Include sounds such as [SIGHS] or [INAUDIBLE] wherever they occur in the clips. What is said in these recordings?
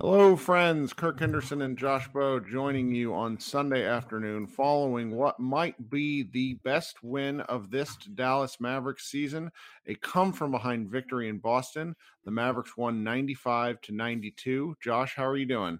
Hello, friends. Kirk Henderson and Josh Bowe joining you on Sunday afternoon following what might be the best win of this Dallas Mavericks season. A come from behind victory in Boston. The Mavericks won 95 to 92. Josh, how are you doing?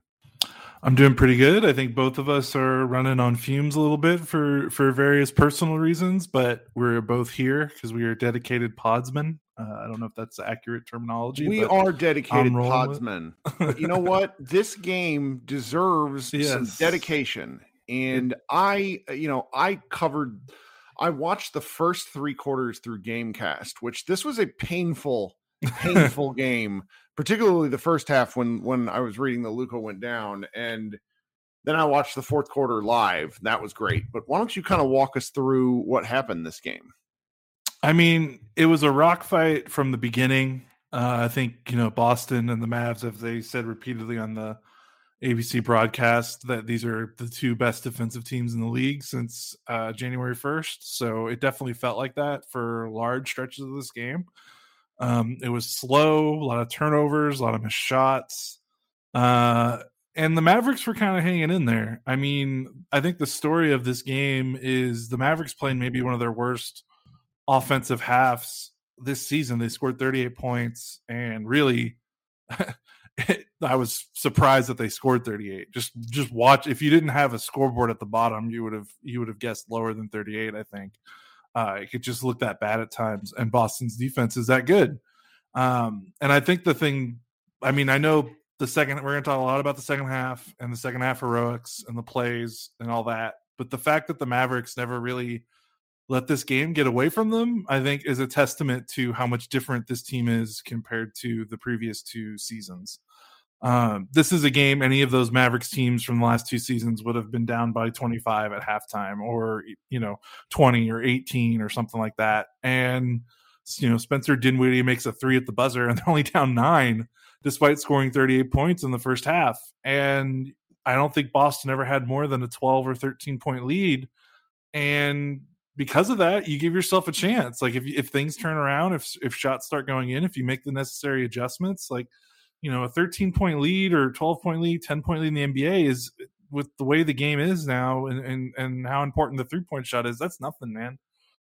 I'm doing pretty good. I think both of us are running on fumes a little bit for for various personal reasons, but we're both here because we are dedicated podsmen. Uh, I don't know if that's accurate terminology. We are dedicated podsmen. you know what? This game deserves [LAUGHS] yes. some dedication. And I, you know, I covered, I watched the first three quarters through Gamecast, which this was a painful, painful [LAUGHS] game, particularly the first half when when I was reading the Luka went down, and then I watched the fourth quarter live. That was great. But why don't you kind of walk us through what happened this game? I mean, it was a rock fight from the beginning. Uh, I think you know Boston and the Mavs, have they said repeatedly on the ABC broadcast, that these are the two best defensive teams in the league since uh, January first. So it definitely felt like that for large stretches of this game. Um, it was slow, a lot of turnovers, a lot of missed shots, uh, and the Mavericks were kind of hanging in there. I mean, I think the story of this game is the Mavericks playing maybe one of their worst offensive halves this season. They scored 38 points, and really, [LAUGHS] I was surprised that they scored 38. Just just watch. If you didn't have a scoreboard at the bottom, you would have you would have guessed lower than 38. I think uh, it could just look that bad at times, and Boston's defense is that good. Um, and I think the thing, I mean, I know the second we're going to talk a lot about the second half and the second half heroics and the plays and all that, but the fact that the Mavericks never really let this game get away from them, I think is a testament to how much different this team is compared to the previous two seasons. Um, this is a game any of those Mavericks teams from the last two seasons would have been down by 25 at halftime or, you know, 20 or 18 or something like that. And, you know, Spencer Dinwiddie makes a three at the buzzer and [LAUGHS] they're only down nine despite scoring 38 points in the first half. And I don't think Boston ever had more than a 12 or 13 point lead. And because of that, you give yourself a chance. Like if if things turn around, if if shots start going in, if you make the necessary adjustments, like you know, a 13 point lead or 12 point lead, 10 point lead in the NBA is with the way the game is now and and, and how important the three point shot is. That's nothing, man.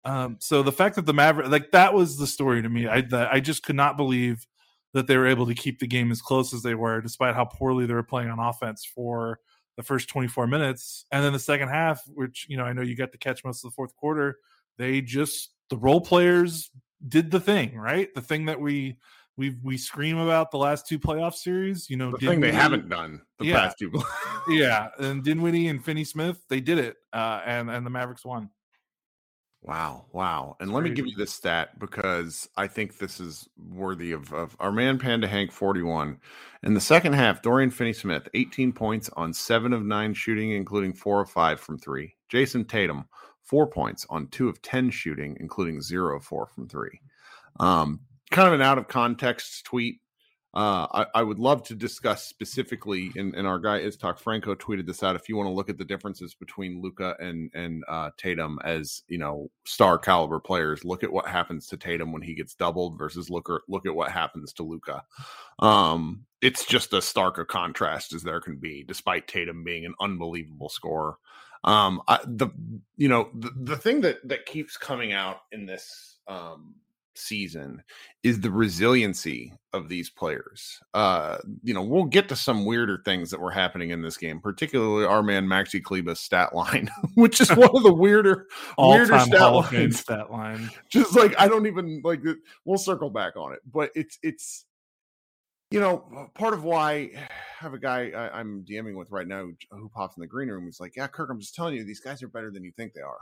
Um, so the fact that the Maverick, like that was the story to me. I that, I just could not believe that they were able to keep the game as close as they were, despite how poorly they were playing on offense for the first 24 minutes. And then the second half, which, you know, I know you got to catch most of the fourth quarter, they just, the role players did the thing, right? The thing that we, we we scream about the last two playoff series, you know, the thing they haven't done the yeah, past two. [LAUGHS] yeah, and Dinwiddie and Finney Smith, they did it, uh, and and the Mavericks won. Wow, wow. And let me give you this stat because I think this is worthy of, of our man Panda Hank 41. In the second half, Dorian Finney Smith, 18 points on seven of nine shooting, including four of five from three. Jayson Tatum, four points on two of 10 shooting, including zero of four from three. Um, kind of an out of context tweet uh, I, I, would love to discuss specifically, and, and our guy is Talk Franco tweeted this out. If you want to look at the differences between Luka and and uh, Tatum as you know star caliber players, look at what happens to Tatum when he gets doubled versus look or, look at what happens to Luka. Um, it's just as stark a contrast as there can be, despite Tatum being an unbelievable scorer. Um, I, the you know the, the thing that that keeps coming out in this um, season is the resiliency of these players. Uh, you know, we'll get to some weirder things that were happening in this game, particularly our man Maxi Kleber's stat line, [LAUGHS] which is one of the weirder, weirder stat lines. Stat line. [LAUGHS] Just like I don't even like. We'll circle back on it, but it's it's. You know, part of why [SIGHS] I have a guy I, I'm DMing with right now who pops in the green room. He's like, "Yeah, Kirk, I'm just telling you, these guys are better than you think they are."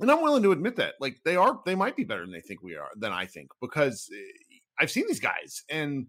And I'm willing to admit that. Like they are, they might be better than they think we are, than I think, because eh, I've seen these guys and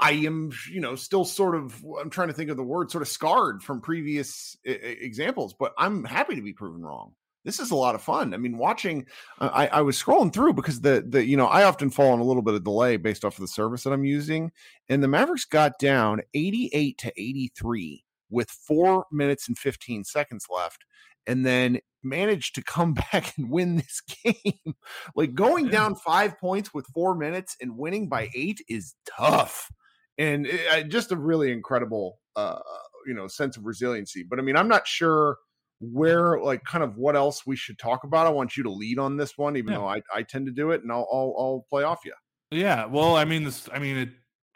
I am, you know, still sort of, I'm trying to think of the word, sort of scarred from previous examples, but I'm happy to be proven wrong. This is a lot of fun. I mean, watching, I, I was scrolling through because the, the, you know, I often fall on a little bit of delay based off of the service that I'm using. And the Mavericks got down 88 to 83 with four minutes and 15 seconds left and then managed to come [LAUGHS] back and win this game. like going down five points with four minutes and winning by eight is tough. And it, just a really incredible, uh, you know, sense of resiliency. But I mean, I'm not sure where, like, kind of what else we should talk about. I want you to lead on this one, even yeah. though I, I tend to do it, and I'll, I'll, I'll play off you. Yeah, well, I mean, this, I mean, it,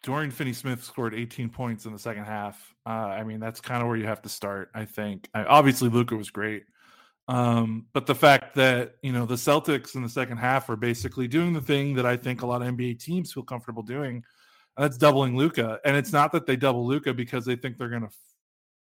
Dorian Finney Smith scored 18 points in the second half. Uh, I mean, that's kind of where you have to start. I think. I, obviously, Luka was great, um, but the fact that you know the Celtics in the second half are basically doing the thing that I think a lot of NBA teams feel comfortable doing, that's doubling Luka. And it's not that they double Luka because they think they're going to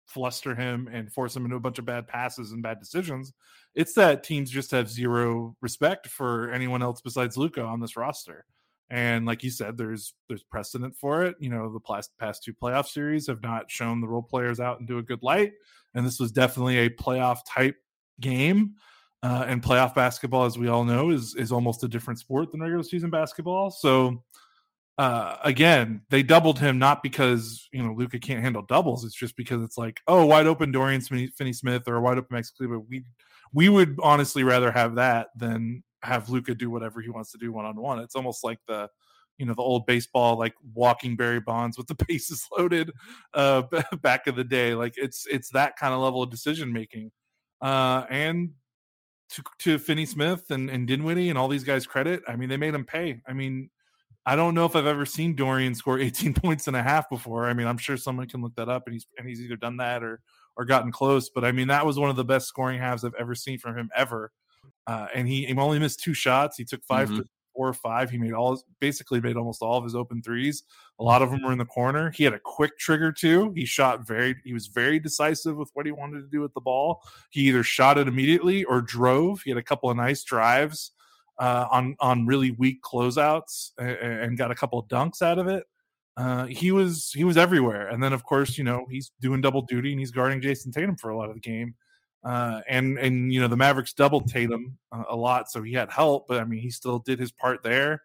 fluster him and force him into a bunch of bad passes and bad decisions. It's that teams just have zero respect for anyone else besides Luka on this roster. And like you said, there's there's precedent for it. You know, the past past two playoff series have not shown the role players out into a good light, and this was definitely a playoff type game. Uh, and playoff basketball, as we all know, is is almost a different sport than regular season basketball. So uh, again, they doubled him not because you know Luka can't handle doubles. It's just because it's like, oh, wide open Dorian Finney Smith or wide open Max Kleber. We we would honestly rather have that than have Luka do whatever he wants to do one on one. It's almost like the you know the old baseball like walking Barry Bonds with the [LAUGHS] bases loaded uh [LAUGHS] back of the day. Like it's it's that kind of level of decision making. Uh and to to Finney Smith and, and Dinwiddie and all these guys credit, I mean they made him pay. I mean I don't know if I've ever seen Dorian score [LAUGHS] 18 points and a half before. I mean, I'm sure someone can look that up and he's and he's either done that or or gotten close. But I mean, that was one of the best scoring halves I've ever seen from him ever. Uh, and he, he only missed two shots. He took 5 mm-hmm. four or five. He made all basically made almost all of his open threes. A lot of them were in the corner. He had a quick trigger too. He shot very he was very decisive with what he wanted to do with the ball. He either shot it immediately or drove. He had a couple of nice drives uh, on on really weak closeouts and, and, got a couple of dunks out of it. Uh, he was he was everywhere, and then of course you know he's doing double duty and he's guarding Jayson Tatum for a lot of the game. Uh, and and you know the Mavericks doubled Tatum uh, a lot, so he had help, but I mean he still did his part there.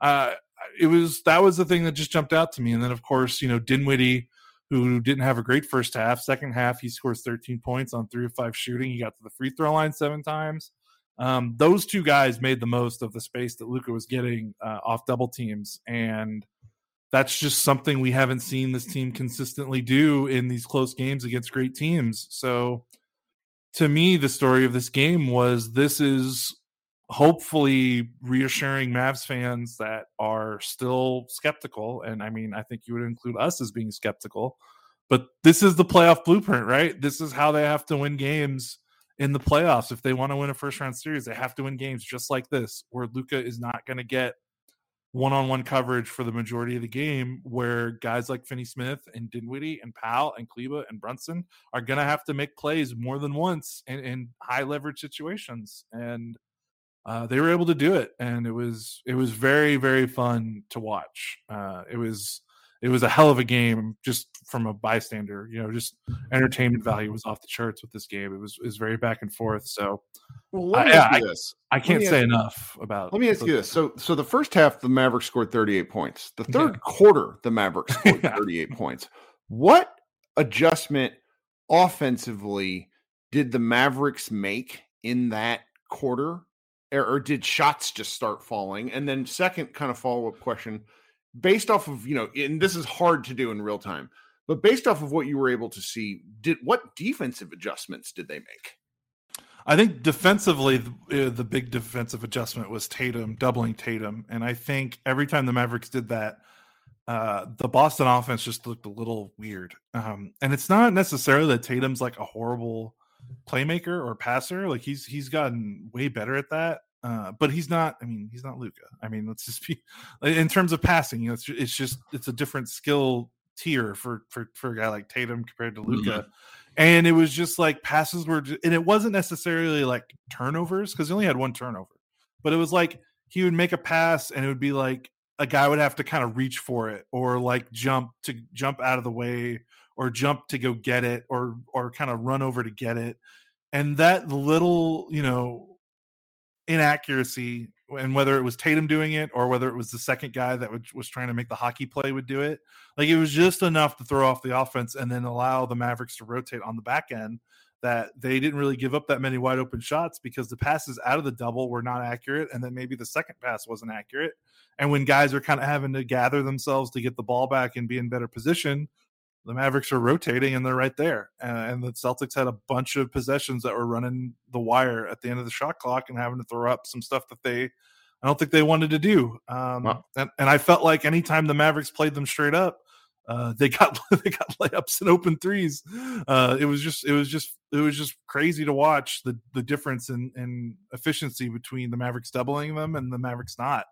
Uh, it was that was the thing that just jumped out to me, and then of course you know Dinwiddie, who didn't have a great first half. Second half, he scores 13 points on three of five shooting. He got to the free throw line seven times. Um, those two guys made the most of the space that Luka was getting uh, off double teams, and that's just something we haven't seen this team consistently do in these close games against great teams. So to me, the story of this game was this is hopefully reassuring Mavs fans that are still skeptical. And I mean, I think you would include us as being skeptical, but this is the playoff blueprint, right? This is how they have to win games in the playoffs. If they want to win a first round series, they have to win games just like this, where Luka is not going to get one-on-one coverage for the majority of the game where guys like Finney Smith and Dinwiddie and Powell and Kleber and Brunson are going to have to make plays more than once in, in high leverage situations. And uh, they were able to do it, and it was it was very very fun to watch. Uh, it was it was a hell of a game just from a bystander. You know, just entertainment value was off the charts with this game. It was it was very back and forth. So, well, let me uh, ask you I, this. I can't say enough about. Let me ask you this. So, so the first half, the Mavericks scored 38 points. The third yeah. quarter, the Mavericks [LAUGHS] scored 38 points. What adjustment offensively did the Mavericks make in that quarter or, or did shots just start falling? And then, second kind of follow up question based off of, you know, and this is hard to do in real time, but based off of what you were able to see, did what defensive adjustments did they make? I think defensively, the, uh, the, big defensive adjustment was Tatum doubling Tatum, and I think every time the Mavericks did that, uh, the Boston offense just looked a little weird. Um, and it's not necessarily that Tatum's like a horrible playmaker or passer; like he's he's gotten way better at that. Uh, but he's not. I mean, he's not Luka. I mean, let's just be [LAUGHS] in terms of passing. You know, it's, it's just it's a different skill tier for for for a guy like Tatum compared to Luka. Mm-hmm. And it was just like passes were, and it wasn't necessarily like turnovers because he only had one turnover, but it was like he would make a pass and it would be like a guy would have to kind of reach for it or like jump to jump out of the way or jump to go get it or or kind of run over to get it and that little you know inaccuracy and whether it was Tatum doing it or whether it was the second guy that would, was trying to make the hockey play would do it. Like it was just enough to throw off the offense and then allow the Mavericks to rotate on the back end that they didn't really give up that many wide open shots because the passes out of the double were not accurate and then maybe the second pass wasn't accurate. And when guys are kind of having to gather themselves to get the ball back and be in better position, the Mavericks are rotating and they're right there. and the Celtics had a bunch of possessions that were running the wire at the end of the shot clock and having to throw up some stuff that they, I don't think they wanted to do. Um, wow. and, and I felt like anytime the Mavericks played them straight up, uh, they got [LAUGHS] they got layups and open threes. Uh, it was just it was just it was just crazy to watch the the difference in, in efficiency between the Mavericks doubling them and the Mavericks not.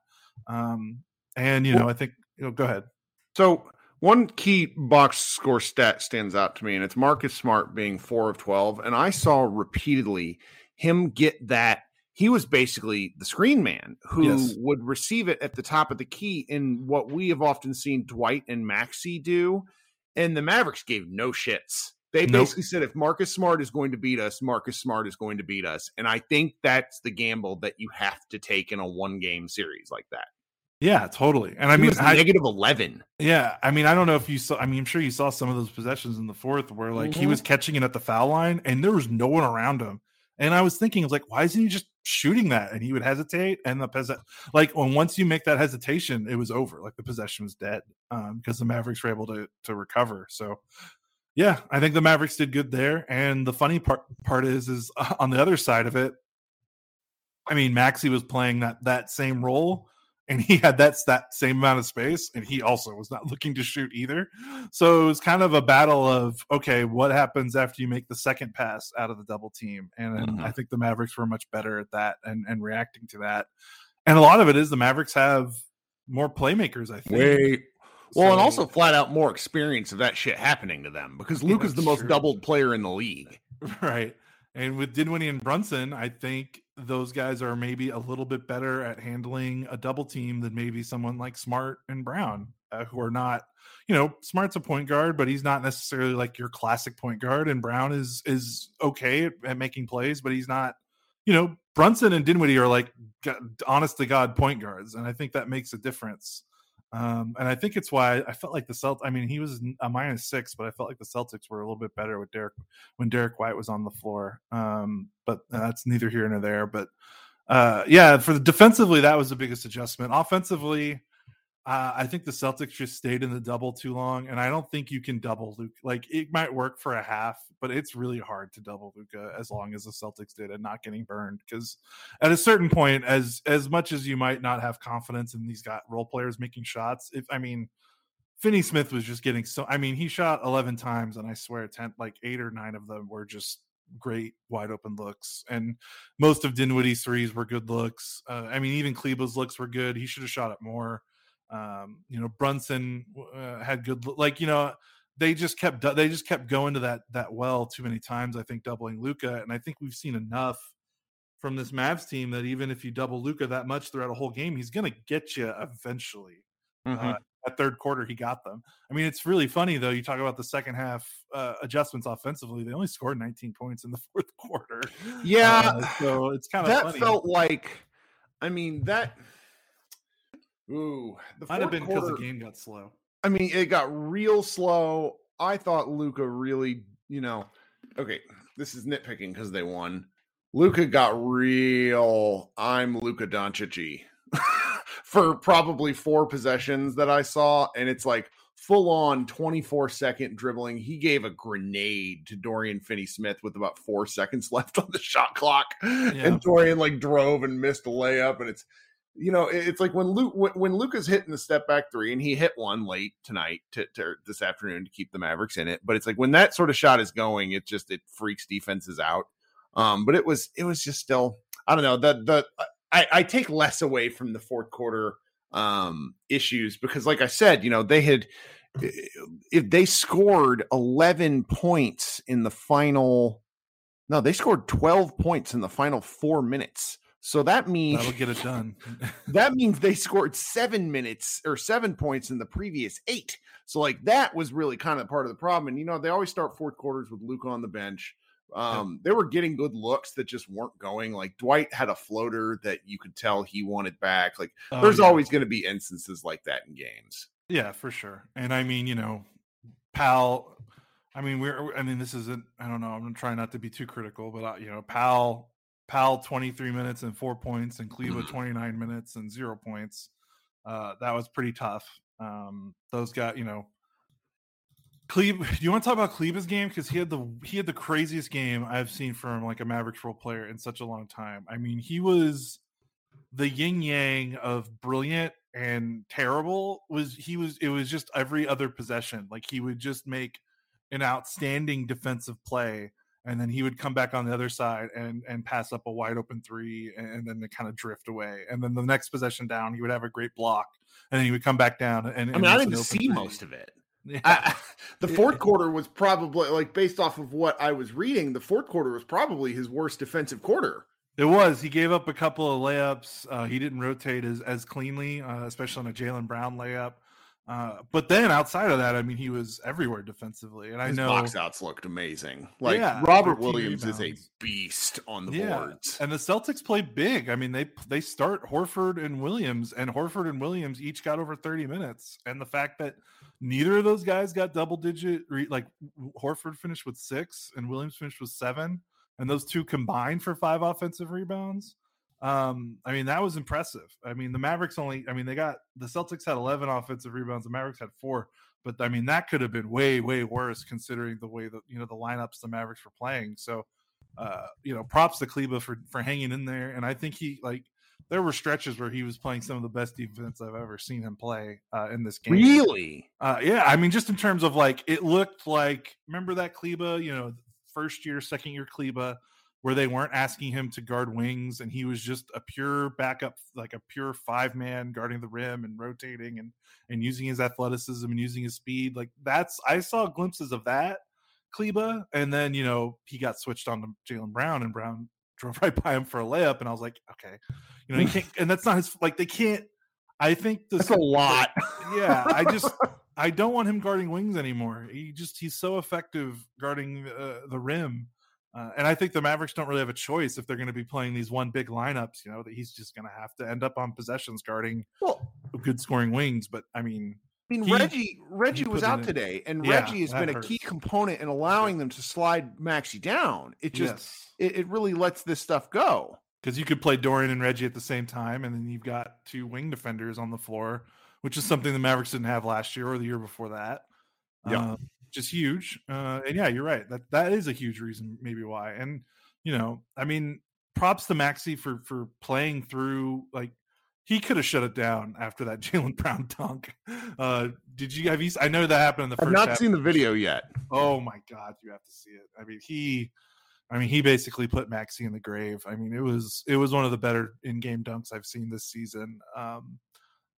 Um, and you know, I think you know, go ahead. So one key box score stat stands out to me, and it's Marcus Smart being four of 12. And I saw repeatedly him get that. He was basically the screen man who yes. would receive it at the top of the key in what we have often seen Dwight and Maxi do. And the Mavericks gave no shits. They basically nope. said if Marcus Smart is going to beat us, Marcus Smart is going to beat us. And I think that's the gamble that you have to take in a one game series like that. Yeah, totally. And I mean, I, negative eleven. Yeah, I mean, I don't know if you saw. I mean, I'm sure you saw some of those possessions in the fourth where like mm-hmm. he was catching it at the foul line and there was no one around him. And I was thinking, I was like, why isn't he just shooting that? And he would hesitate, and the possession, like when once you make that hesitation, it was over. Like the possession was dead um, because the Mavericks were able to to recover. So, yeah, I think the Mavericks did good there. And the funny part part is, is uh, on the other side of it, I mean, Maxi was playing that that same role and he had that's that same amount of space and he also was not looking to shoot either so it was kind of a battle of okay what happens after you make the second pass out of the double team and mm-hmm. i think the mavericks were much better at that and, and reacting to that and a lot of it is the mavericks have more playmakers i think Wait. Well, so, and also flat out more experience of that shit happening to them because Luke is the most true. doubled player in the league. [LAUGHS] Right. And with Dinwiddie and Brunson, I think those guys are maybe a little bit better at handling a double team than maybe someone like Smart and Brown, uh, who are not, you know, Smart's a point guard, but he's not necessarily like your classic point guard. And Brown is is okay at, at making plays, but he's not, you know, Brunson and Dinwiddie are like honest to God point guards, and I think that makes a difference. Um, and I think it's why I felt like the Celt. I mean, he was a minus six, but I felt like the Celtics were a little bit better with Derrick when Derrick White was on the floor. Um, but that's neither here nor there. But uh, yeah, for the defensively, that was the biggest adjustment. Offensively, uh, I think the Celtics just stayed in the double too long, and I don't think you can double Luke. Like it might work for a half, but it's really hard to double Luka as long as the Celtics did and not getting burned. Because at a certain point, as as much as you might not have confidence in these got role players making shots, if I mean, Finney Smith was just getting so. I mean, he shot eleven times, and I swear, ten like eight or nine of them were just great wide open looks, and most of Dinwiddie's threes were good looks. Uh, I mean, even Kleber's looks were good. He should have shot it more. Um, you know, Brunson uh, had good, like you know, they just kept they just kept going to that that well too many times. I think doubling Luka, and I think we've seen enough from this Mavs team that even if you double Luka that much throughout a whole game, he's going to get you eventually. Mm-hmm. Uh, that third quarter, he got them. I mean, it's really funny though. You talk about the second half uh, adjustments offensively; they only scored 19 points in the [LAUGHS] fourth quarter. Yeah, uh, so it's kind of that funny. felt like. I mean that. Ooh, the might have been because the game got slow. I mean, it got real slow. I thought Luka really, you know, okay, this is nitpicking because they won. Luka got real. I'm Luka Doncic [LAUGHS] for probably four possessions that I saw, and it's like full on 24 second dribbling. He gave a grenade to Dorian Finney Smith with about four seconds [LAUGHS] left on the shot clock, yeah. and Dorian like drove and missed a layup, and it's you know, it's like when Luke when, when Luka's hitting the step back three, and he hit one late tonight to, to, this afternoon to keep the Mavericks in it. But it's like when that sort of shot is going, it just it freaks defenses out. Um, but it was it was just still I don't know the the I, I take less away from the fourth quarter um issues because like I said, you know, they had if they scored 11 points in the final no, they scored 12 points in the final 4 minutes. So that means that'll get it done. [LAUGHS] [LAUGHS] that means they scored seven minutes or seven points in the previous eight. So like that was really kind of part of the problem. And you know, they always start fourth quarters with Luka on the bench. Um, they were getting good looks that just weren't going. Like Dwight had a floater that you could tell he wanted back. Like oh, there's yeah. always going to be instances like that in games. Yeah, for sure. And I mean, you know, Powell. I mean, we're. I mean, this isn't. I don't know. I'm trying not to be too critical, but uh, you know, Powell Powell 23 minutes and four points, and Kleber mm-hmm. 29 minutes and zero points. Uh, that was pretty tough. Um, those got you know, Klebe. [LAUGHS] Do you want to talk about Kleber's game because he had the he had the craziest game I've seen from like a Mavericks role player in such a long time. I mean, he was the yin yang of brilliant and terrible. Was he was it was just every other possession. Like he would just make an outstanding defensive play and then he would come back on the other side and and pass up a wide open three and, then kind of drift away and then the next possession down he would have a great block and then he would come back down and, and i mean i didn't see three. most of it [LAUGHS] yeah. I, the fourth quarter was probably like based off of what i was reading the fourth quarter was probably his worst defensive quarter it was. He gave up a couple of layups. Uh, he didn't rotate as as cleanly, uh, especially on a Jaylen Brown layup. Uh, but then outside of that, I mean, he was everywhere defensively, and I know box outs looked amazing. Like yeah, Robert Williams rebounds. is a beast on the yeah. boards, and the Celtics play big. I mean, they they start Horford and Williams, and Horford and Williams each got over thirty minutes, and the fact that neither of those guys got double digit, like Horford finished with six and Williams finished with seven, and those two combined for five offensive rebounds um, I mean, that was impressive. I mean, the Mavericks only, I mean, they got the Celtics had 11 offensive rebounds, the Mavericks had four, but I mean, that could have been way, way worse considering the way that, you know, the lineups the Mavericks were playing. So, uh, you know, props to Kleber for, for hanging in there. And I think he, like, there were stretches where he was playing some of the best defense I've ever seen him play uh, in this game. Really? Uh, yeah. I mean, just in terms of like, it looked like, remember that Kleber, you know, first year, second year Kleber where they weren't asking him to guard wings and he was just a pure backup like a pure five man guarding the rim and rotating and and using his athleticism and using his speed like that's i saw glimpses of that Kleber and then you know he got switched on to Jaylen Brown and Brown [LAUGHS] drove right by him for a layup and I was like okay you know he can't and that's not his like they can't I think this, that's a lot. Yeah I [LAUGHS] just I don't want him guarding wings anymore he just he's so effective guarding uh, the rim uh, and I think the Mavericks don't really have a choice if they're going to be playing these one big lineups. You know that he's just going to have to end up on possessions guarding well, good scoring wings. But I mean, I mean he, Reggie Reggie was out today, and yeah, Reggie has been hurts. a key component in allowing them to slide Maxi down. It just yes. it, it really lets this stuff go because you could play Dorian and Reggie at the same time, and then you've got two wing defenders on the floor, which is something the Mavericks didn't have last year or the year before that. Yeah. Um, which is huge. Uh, and yeah, you're right. That that is a huge reason, maybe why. And you know, I mean, props to Maxi for for playing through. Like he could have shut it down after that [LAUGHS] Jaylen Brown dunk. Uh, did you have you? I know that happened in the first. I've not half. seen the video yet. Oh my god, you have to see it. I mean, he. I mean, he basically put Maxi in the grave. I mean, it was it was one of the better in-game dunks I've seen this season. Um,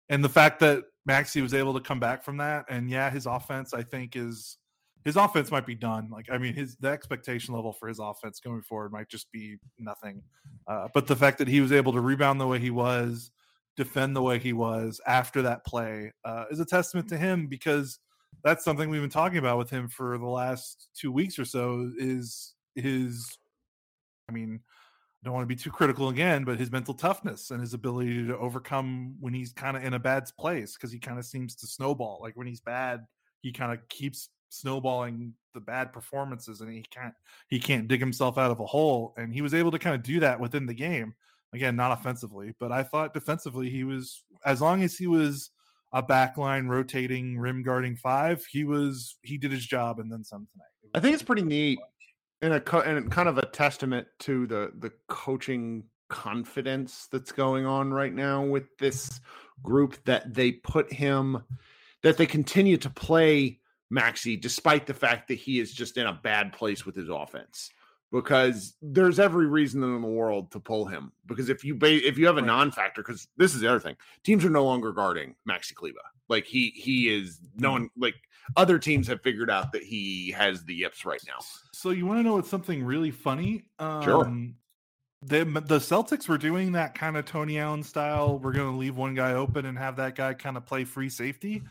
and the fact that Maxi was able to come back from that, and yeah, his offense I think is his offense might be done. Like I mean, his the expectation level for his offense going forward might just be nothing. Uh, but the fact that he was able to rebound the way he was, defend the way he was after that play uh, is a testament to him because that's something we've been talking about with him for the last two weeks or so. Is his, I mean, I don't want to be too critical again, but his mental toughness and his ability to overcome when he's kind of in a bad place because he kind of seems to snowball. Like when he's bad, he kind of keeps snowballing the bad performances and he can't he can't dig himself out of a hole and he was able to kind of do that within the game. Again not offensively but i thought defensively he was as long as he was a backline rotating rim guarding five he was he did his job and then some tonight. I think it's pretty neat and a and kind of a testament to the the coaching confidence that's going on right now with this group that they put him that they continue to play Maxi, despite the fact that he is just in a bad place with his offense. Because there's every reason in the world to pull him. Because if you ba- if you have a non-factor, because this is the other thing, teams are no longer guarding Maxi Kleber. Like he he is no one like other teams have figured out that he has the yips right now. So you want to know what's something really funny? Um, sure. The, the Celtics were doing that kind of Tony Allen style. We're going to leave one guy open and have that guy kind of play free safety.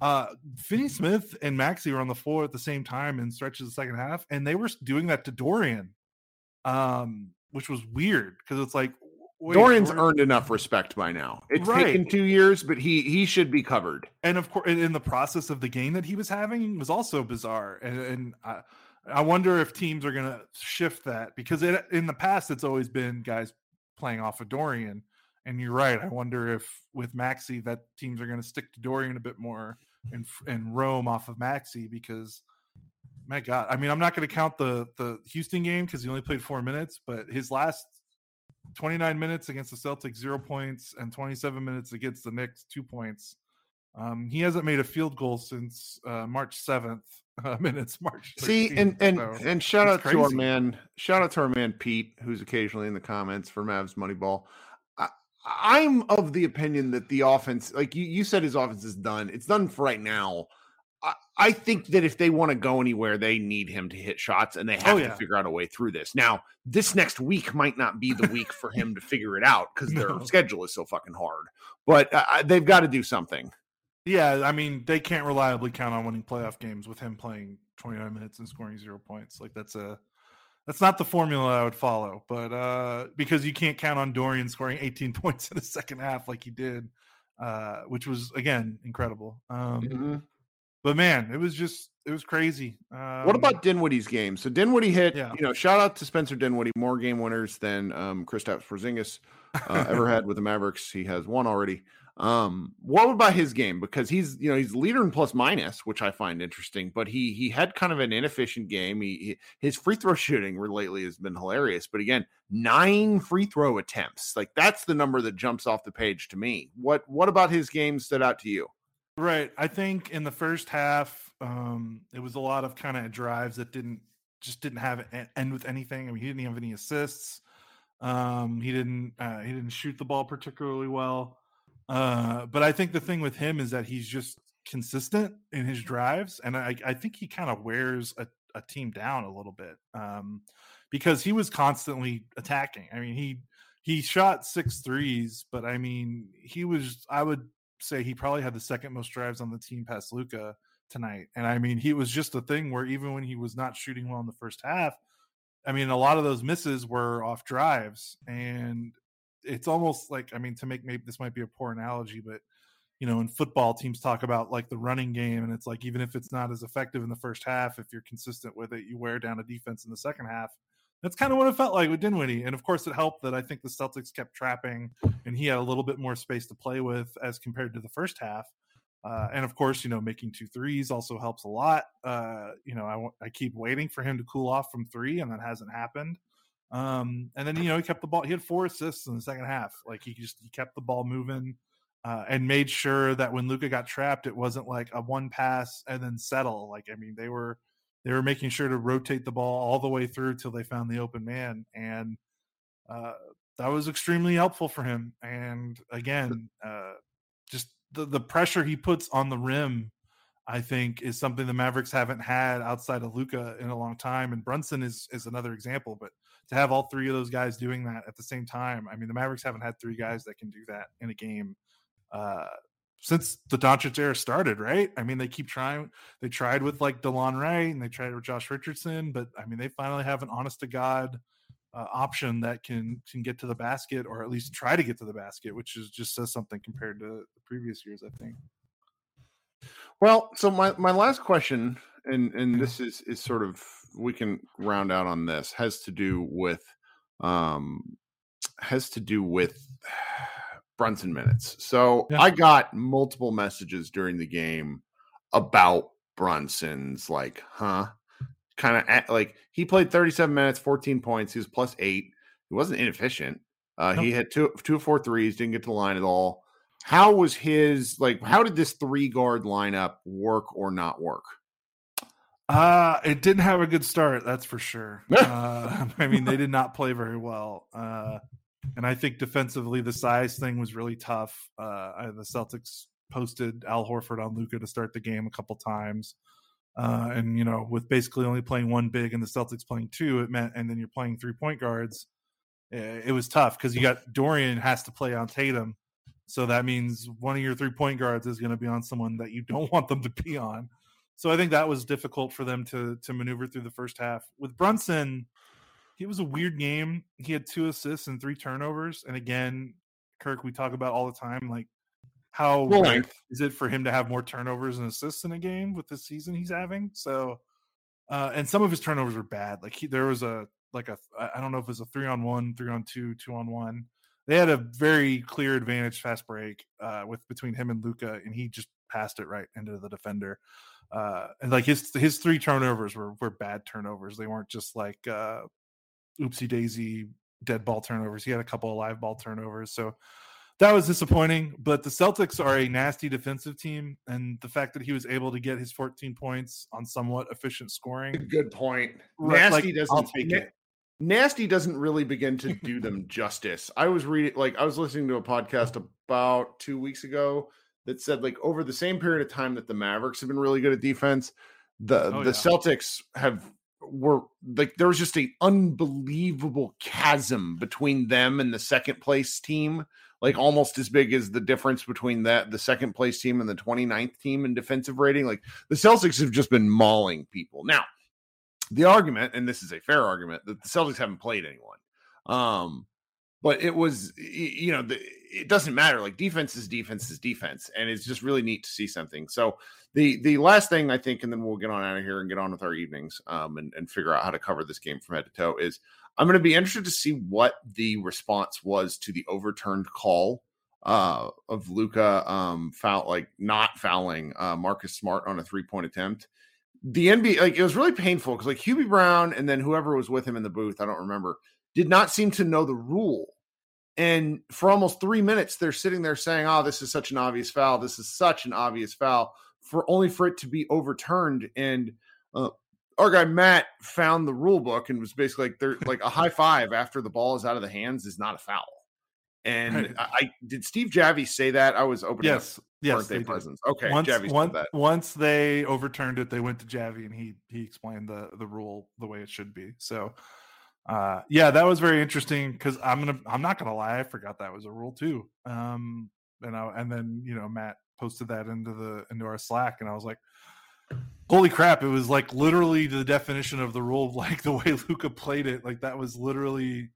Uh, Finney Smith and Maxi were on the floor at the same time in stretches of the second half, and they were doing that to Dorian, um, which was weird because it's like Dorian's Dorian... earned enough respect by now. It's right. taken two years, but he he should be covered. And of course, in the process of the game that he was having was also bizarre, and, and I, I wonder if teams are going to shift that because it, in the past it's always been guys playing off of Dorian. And you're right. I wonder if with Maxi that teams are going to stick to Dorian a bit more and and roam off of Maxi because my God, I mean, I'm not going to count the the Houston game because he only played four minutes, but his last 29 minutes against the Celtics, zero points, and 27 minutes against the Knicks, two points. Um, he hasn't made a field goal since uh, March 7th. Uh, [LAUGHS] minutes March. 13th, See, and and so and shout out crazy. to our man, shout out to our man Pete, who's occasionally in the comments for Mavs Moneyball. I'm of the opinion that the offense, like you, you said, his offense is done. It's done for right now. I, I think that if they want to go anywhere, they need him to hit shots and they have oh, yeah. to figure out a way through this. Now, this next week might not be the week for him to figure it out because no. their schedule is so fucking hard, but uh, they've got to do something. Yeah, I mean, they can't reliably count on winning playoff games with him playing 29 minutes and scoring zero points. Like that's a that's not the formula I would follow, but uh, because you can't count on Dorian scoring 18 [LAUGHS] points in the second half like he did, uh, which was again incredible. Um, mm-hmm. But man, it was just it was crazy. Um, what about Dinwiddie's game? So Dinwiddie hit. Yeah. You know, shout out to Spencer Dinwiddie. More game winners than um, Kristaps Porzingis uh, ever had with the Mavericks. He has one already. Um, what about his game? Because he's you know he's leader in plus minus, which I find interesting. But he he had kind of an inefficient game. He, he his free throw [LAUGHS] shooting lately has been hilarious. But again, nine free throw attempts, like that's the number that jumps off the page to me. What what about his game stood out to you? Right, I think in the first half, um, it was a lot of kind of drives that didn't just didn't have end with anything. I mean, he didn't have any assists. Um, he didn't uh, he didn't shoot the ball particularly well. Uh, but I think the thing with him is that he's just consistent in his drives, and I, I think he kind of wears a, a, team down a little bit um, because he was constantly attacking. I mean, he he shot six threes, but I mean, he was. I would say he probably had the second most drives on the team past Luka tonight, and I mean, he was just a thing where even when he was not shooting well in the first half. I mean, a lot of those misses were off drives, and it's almost like I mean to make maybe this might be a poor analogy, but you know, in football, teams talk about like the running game, and it's like even if it's not as effective in the first half, if you're consistent with it, you wear down a defense in the second half. That's kind of what it felt like with Dinwiddie, and of course, it helped that I think the Celtics kept trapping, and he had a little bit more space to play with as compared to the first half. Uh, and of course, you know, making two threes also helps a lot. Uh, you know, I, I keep waiting for him to cool off from three, and that hasn't happened. Um, and then you know he kept the ball. He had four assists in the second half. Like he just he kept the ball moving uh, and made sure that when Luka got trapped, it wasn't like a one pass and then settle. Like I mean, they were they were making sure to rotate the ball all the way through till they found the open man, and uh, that was extremely helpful for him. And again, uh, just the the pressure he puts on the rim I think is something the Mavericks haven't had outside of Luka in a long time, and Brunson is is another example. But to have all three of those guys doing that at the same time, I mean, the Mavericks haven't had three guys that can do that in a game uh, since the Doncic era started, right? I mean, they keep trying. They tried with like Delon Wright and they tried with Josh Richardson, but I mean, they finally have an honest to god uh, option that can can get to the basket or at least try to get to the basket, which is just says something compared to the previous years, I think. Well, so my, my last question, and and this is is sort of we can round out on this has to do with um has to do with Brunson minutes. So yeah. I got multiple messages during the game about Brunson's like, huh? Kind of like he played 37 minutes, 14 points. He was plus eight. He wasn't inefficient. Uh, nope. He had two two four threes, didn't get to the line at all. How was his like? How did this three guard lineup work or not work? Uh it didn't have a good start, that's for sure. [LAUGHS] uh, [LAUGHS] I mean, they did not play very well. Uh, and I think defensively, the size thing was really tough. Uh, the Celtics posted Al Horford on Luka to start the game a couple times. Uh, and you know, with basically only playing one big and the Celtics playing two, it meant, and then you're playing three point guards. Eh, it was tough because you got Dorian has to play on Tatum, so that means one of your three point guards is going to be on someone that you don't [LAUGHS] want them to be on. So I think that was difficult for them to to maneuver through the first half. With Brunson, it was a weird game. He had two assists and three turnovers. And again, Kirk, we talk about all the time, like how right. is it for him to have more turnovers and assists in a game with the season he's having? So, uh, and some of his turnovers were bad. Like he, there was a like a I don't know if it was a three on one, three on two, two on one they had a very clear advantage fast break uh, with between him and Luka, and he just passed it right into the defender. Uh, and like his his three turnovers were were bad turnovers. They weren't just like uh, oopsie daisy dead ball turnovers. He had a couple of live ball turnovers, so that was disappointing. But the Celtics are a nasty defensive team, and the fact that he was able to get his 14 points on somewhat efficient scoring. Good point. Nasty like, doesn't take it. Nasty doesn't really begin to [LAUGHS] do them justice. I was reading, like, I was listening to a podcast about two weeks ago that said, like, over the same period of time that the Mavericks have been really good at defense, the oh, the yeah. Celtics have were like there was just a unbelievable chasm between them and the second place team like almost as big as the difference between that the second place team and the 29th team in defensive rating like the celtics have just been mauling people now the argument, and this is a fair argument, that the Celtics haven't played anyone. Um, but it was, you know, the, it doesn't matter. Like defense is defense is defense, and it's just really neat to see something. So the the last thing I think, and then we'll get on out of here and get on with our evenings, um, and, and figure out how to cover this game from head to toe. Is I'm going to be interested to see what the response was to the overturned call uh of luka um foul like not fouling uh Marcus Smart on a three point attempt the NBA, like it was really painful because like Hubie Brown and then whoever was with him in the booth, I don't remember, did not seem to know the rule. And for almost three minutes, they're sitting there saying, "Oh, this is such an obvious foul. This is such an obvious foul." For only for it to be overturned, and uh, our guy Matt found the rule book and was basically like, "They're like a high five after the ball is out of the hands is not a foul." And right. I, I, did Steve Javie say that? I was opening yes, yes, birthday presents. Okay, once, once, once, they overturned it, they went to Javie and he he explained the the rule the way it should be. So, uh, yeah, that was very interesting because I'm gonna I'm not gonna lie, I forgot that was a rule too. Um, and I, and then you know Matt posted that into the into our Slack, and I was like, holy crap! It was like literally the definition of the rule, [LAUGHS] like the way Luka played it. Like that was literally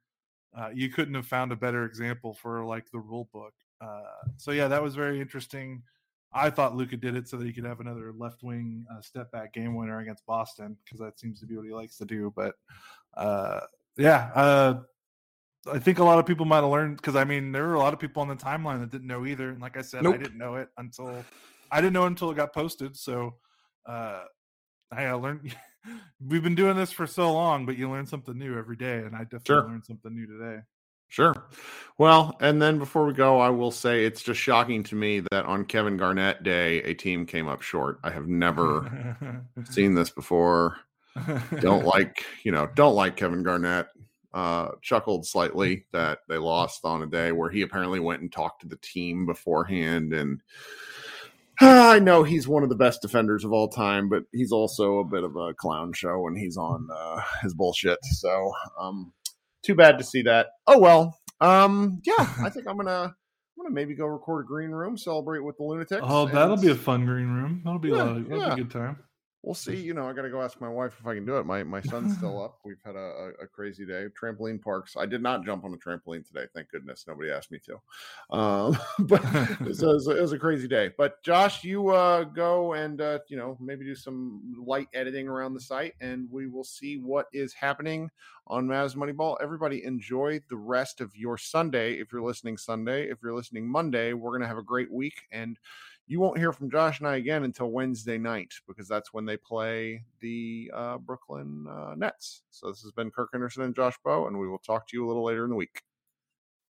uh, you couldn't have found a better example for like the rule book. Uh, so yeah, that was very interesting. I thought Luka did it so that he could have another left wing uh, step back game winner against Boston because that seems to be what he likes to do. But uh, yeah, uh, I think a lot of people might have learned because I mean there were a lot of people on the timeline that didn't know either. And like I said, nope. I didn't know it until I didn't know until it got posted. So uh, I learned. [LAUGHS] we've been doing this for so long, but you learn something new every day, and I definitely sure. learned something new today. Sure. Well, and then before we go, I will say it's just shocking to me that on Kevin Garnett Day, a team came up short. I have never [LAUGHS] seen this before. Don't [LAUGHS] like, you know, don't like Kevin Garnett. Uh, chuckled slightly that they lost on a day where he apparently went and talked to the team beforehand and [SIGHS] I know he's one of the best defenders of all time, but he's also a bit of a clown show when he's on uh, his bullshit. So, um, too bad to see that. Oh well. Um, yeah, I think I'm gonna I'm gonna maybe go record a green room, celebrate with the lunatics. Oh, that'll be a fun green room. That'll be yeah, a lot of, that'll yeah. be a good time we'll see. You know, I got to go ask my wife if I can do it. My my son's still [LAUGHS] up. We've had a, a, crazy day. Trampoline parks. I did not jump on the trampoline today. Thank goodness nobody asked me to. Um, [LAUGHS] but it was, it was, a crazy day. But Josh, you uh, go and uh, you know maybe do some light editing around the site, and we will see what is happening on Mavs Moneyball. Everybody enjoy the rest of your Sunday. If you're listening Sunday, if you're listening Monday, we're gonna have a great week and you won't hear from Josh and I again until Wednesday night because that's when they play the uh, Brooklyn uh, Nets. So this has been Kirk Henderson and Josh Bowe, and we will talk to you a little later in the week.